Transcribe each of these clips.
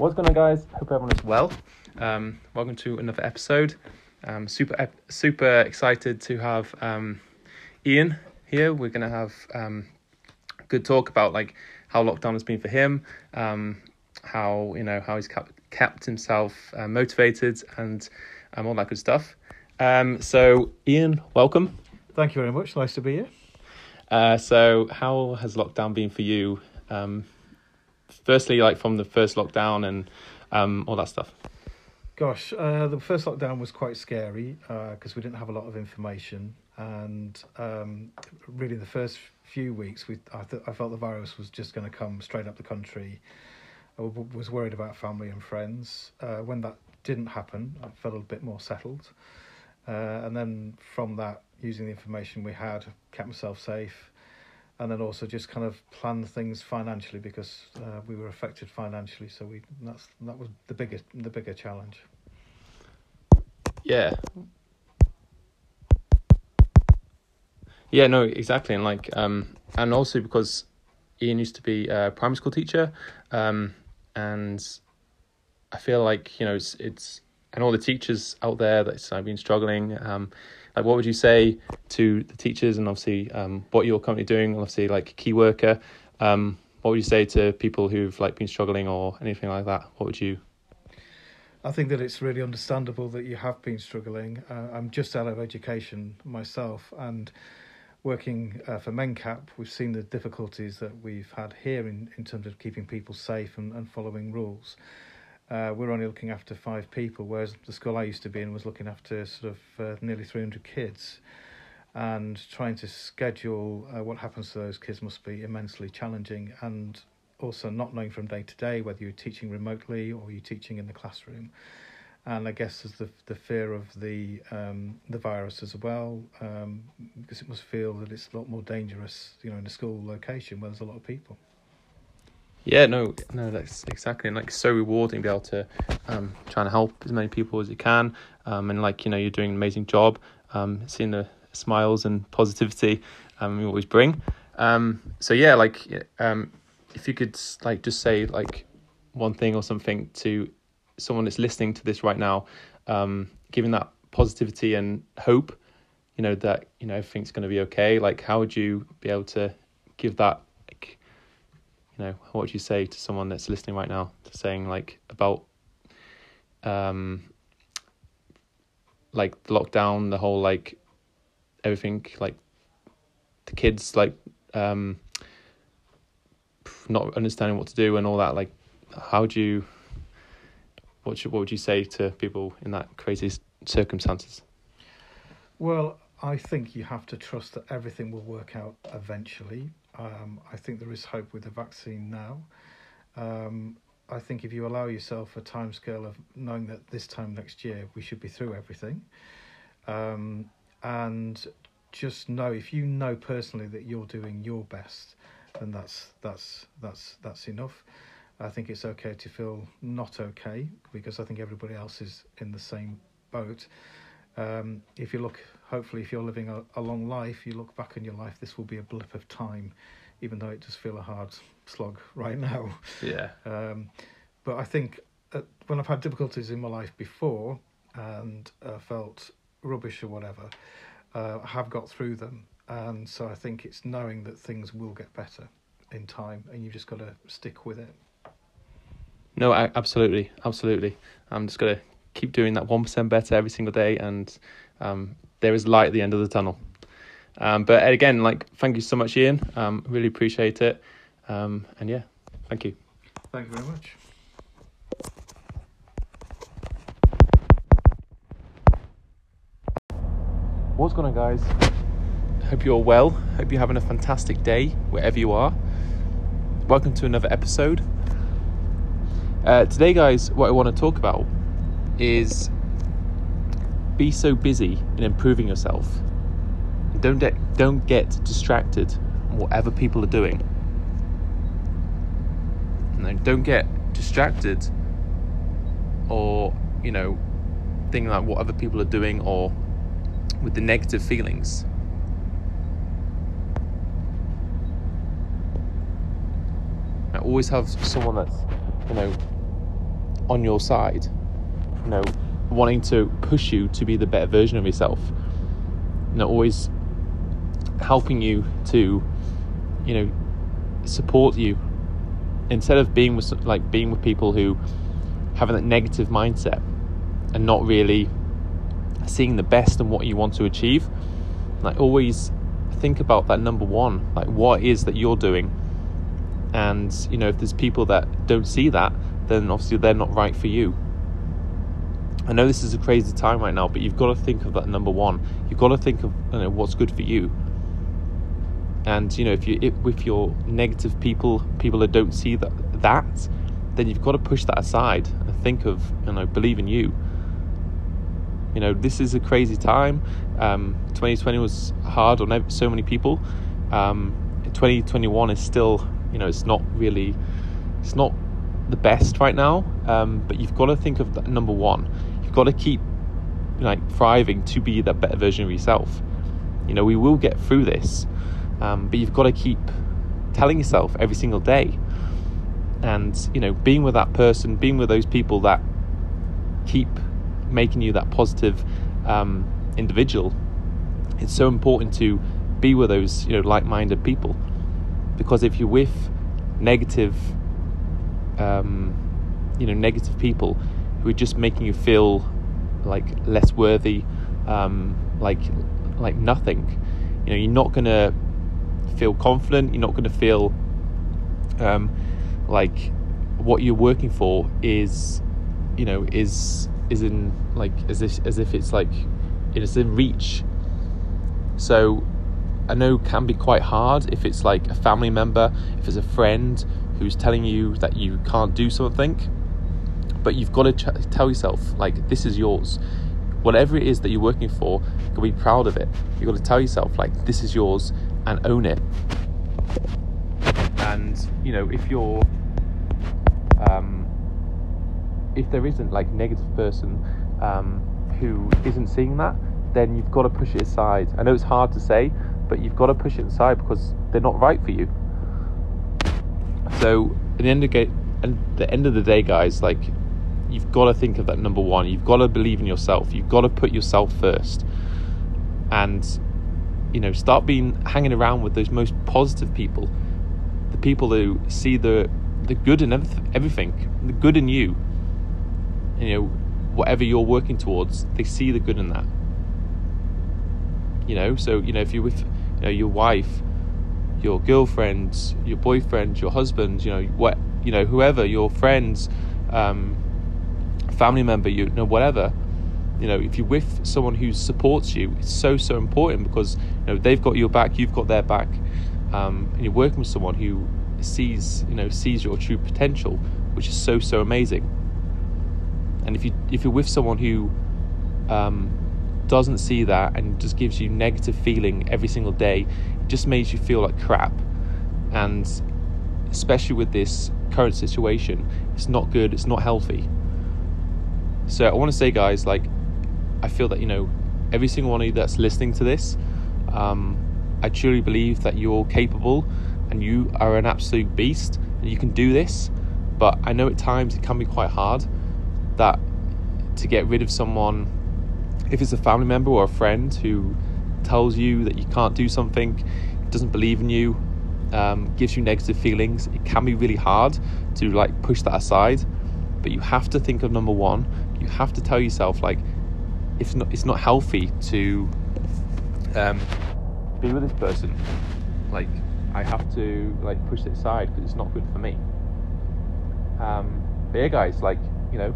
What's going on, guys? Hope everyone is well. Um, welcome to another episode. Um, super, super excited to have um, Ian here. We're going to have um, good talk about like how lockdown has been for him, um, how you know how he's kept kept himself uh, motivated, and um, all that good stuff. Um, so, Ian, welcome. Thank you very much. Nice to be here. Uh, so, how has lockdown been for you? Firstly, like from the first lockdown and um, all that stuff. Gosh, uh, the first lockdown was quite scary because we didn't have a lot of information, and um, really the first few weeks, we I, th- I felt the virus was just going to come straight up the country. I w- was worried about family and friends. Uh, when that didn't happen, I felt a bit more settled, uh, and then from that, using the information we had, kept myself safe, and then also just kind of plan things financially because uh, we were affected financially. So we that's that was the biggest the bigger challenge. Yeah. Yeah, no, exactly, and like, um, and also because Ian used to be a primary school teacher, um, and I feel like you know it's it's and all the teachers out there that have been struggling. Um, like, what would you say to the teachers, and obviously, um, what you're currently doing, obviously, like key worker. Um, what would you say to people who've like been struggling or anything like that? What would you? I think that it's really understandable that you have been struggling. Uh, I'm just out of education myself, and working uh, for Mencap, we've seen the difficulties that we've had here in, in terms of keeping people safe and, and following rules. Uh, we're only looking after five people, whereas the school I used to be in was looking after sort of uh, nearly 300 kids. And trying to schedule uh, what happens to those kids must be immensely challenging. And also not knowing from day to day whether you're teaching remotely or you're teaching in the classroom. And I guess there's the the fear of the um, the virus as well, um, because it must feel that it's a lot more dangerous, you know, in a school location where there's a lot of people. Yeah, no, no, that's exactly, and like so rewarding to be able to um, try and help as many people as you can, um, and like you know you're doing an amazing job, um, seeing the smiles and positivity, um, you always bring. Um, so yeah, like um, if you could like just say like one thing or something to someone that's listening to this right now, um, giving that positivity and hope, you know that you know everything's going to be okay. Like, how would you be able to give that? Know, what would you say to someone that's listening right now to saying like about, um, like the lockdown, the whole like everything, like the kids like um not understanding what to do and all that. Like, how do you? What should, what would you say to people in that crazy circumstances? Well, I think you have to trust that everything will work out eventually. Um, I think there is hope with the vaccine now. Um, I think if you allow yourself a time scale of knowing that this time next year we should be through everything, um, and just know if you know personally that you're doing your best, then that's that's that's that's enough. I think it's okay to feel not okay because I think everybody else is in the same boat. Um, if you look, hopefully, if you're living a, a, long life, you look back in your life, this will be a blip of time, even though it does feel a hard slog right now. Yeah. Um, but I think uh, when I've had difficulties in my life before and uh, felt rubbish or whatever, uh, I have got through them. And so I think it's knowing that things will get better in time, and you've just got to stick with it. No, I, absolutely, absolutely. I'm just gonna keep doing that one percent better every single day, and um, there is light at the end of the tunnel. Um, but again, like, thank you so much, Ian. Um, really appreciate it. Um, and yeah, thank you. Thank you very much. What's going on, guys? Hope you're well. Hope you're having a fantastic day wherever you are. Welcome to another episode. Uh, today, guys, what I want to talk about is be so busy in improving yourself. Don't get don't get distracted on whatever people are doing. And don't get distracted or you know thinking like what other people are doing or with the negative feelings. I always have someone that's, you know, on your side, you know, wanting to push you to be the better version of yourself. You know, always helping you to, you know, support you instead of being with like being with people who have that negative mindset and not really seeing the best in what you want to achieve. Like always think about that number one, like what is that you're doing. And you know, if there's people that don't see that, then obviously they're not right for you. I know this is a crazy time right now, but you've got to think of that number one. You've got to think of you know, what's good for you. And you know, if you if, with your negative people, people that don't see that that, then you've got to push that aside and think of you know, believe in you. You know, this is a crazy time. Um, 2020 was hard on so many people. Um, 2021 is still, you know, it's not really, it's not the best right now. Um, but you've got to think of that, number one. You've got to keep like thriving to be that better version of yourself. You know, we will get through this, um, but you've got to keep telling yourself every single day, and you know, being with that person, being with those people that keep making you that positive um, individual, it's so important to be with those you know like-minded people because if you're with negative um, you know negative people who are just making you feel like less worthy um, like like nothing you know you're not gonna feel confident you're not gonna feel um, like what you're working for is you know is is in like as if as if it's like it's in reach. So I know can be quite hard if it's like a family member, if it's a friend who's telling you that you can't do something. But you've got to ch- tell yourself like this is yours. Whatever it is that you're working for, you to be proud of it. You've got to tell yourself like this is yours and own it. And you know if you're um, if there isn't like negative person um, who isn't seeing that, then you've got to push it aside. I know it's hard to say, but you've got to push it aside because they're not right for you. So at the end of at the end of the day, guys, like you've got to think of that number one. You've got to believe in yourself. You've got to put yourself first, and you know, start being hanging around with those most positive people, the people who see the the good in everything, the good in you, you know, whatever you're working towards, they see the good in that. You know, so you know if you're with you know your wife, your girlfriend, your boyfriend, your husband, you know what you know whoever your friends, um, family member, you know whatever. You know, if you're with someone who supports you, it's so so important because you know they've got your back, you've got their back, um, and you're working with someone who sees you know sees your true potential, which is so so amazing. And if you if you're with someone who um, doesn't see that and just gives you negative feeling every single day, it just makes you feel like crap. And especially with this current situation, it's not good. It's not healthy. So I want to say, guys, like I feel that you know every single one of you that's listening to this, um, I truly believe that you're capable and you are an absolute beast and you can do this. But I know at times it can be quite hard that to get rid of someone, if it's a family member or a friend who tells you that you can't do something, doesn't believe in you, um, gives you negative feelings, it can be really hard to like push that aside. But you have to think of number one. You have to tell yourself like, it's not it's not healthy to um, be with this person. Like I have to like push it aside because it's not good for me. Um, but yeah, guys, like you know,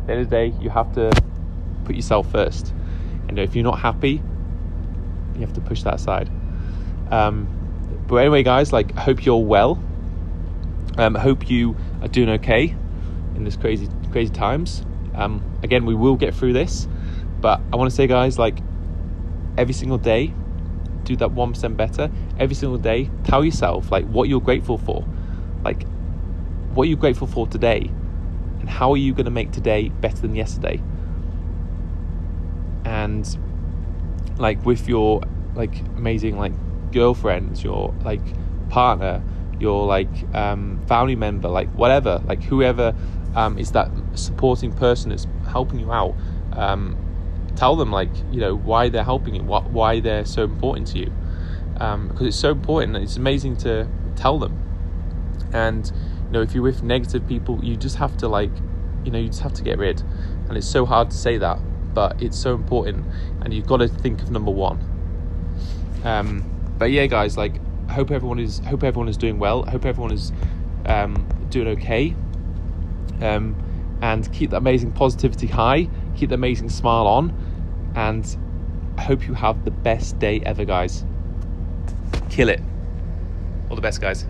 at the end of the day, you have to put yourself first. And if you're not happy, you have to push that aside. Um, but anyway, guys, like I hope you're well. Um, hope you are doing okay in this crazy, crazy times. Um, again, we will get through this, but I want to say, guys, like every single day, do that one percent better. Every single day, tell yourself like what you're grateful for, like what are you're grateful for today, and how are you going to make today better than yesterday and like with your like amazing like girlfriends your like partner your like um, family member like whatever like whoever um, is that supporting person that's helping you out. Um, tell them like you know why they're helping you, what, why they're so important to you, um, because it's so important. It's amazing to tell them. And you know, if you're with negative people, you just have to like, you know, you just have to get rid. And it's so hard to say that, but it's so important, and you've got to think of number one. Um, but yeah, guys, like, hope everyone is hope everyone is doing well. Hope everyone is um, doing okay. Um, and keep that amazing positivity high. Keep the amazing smile on, and I hope you have the best day ever, guys. Kill it. All the best, guys.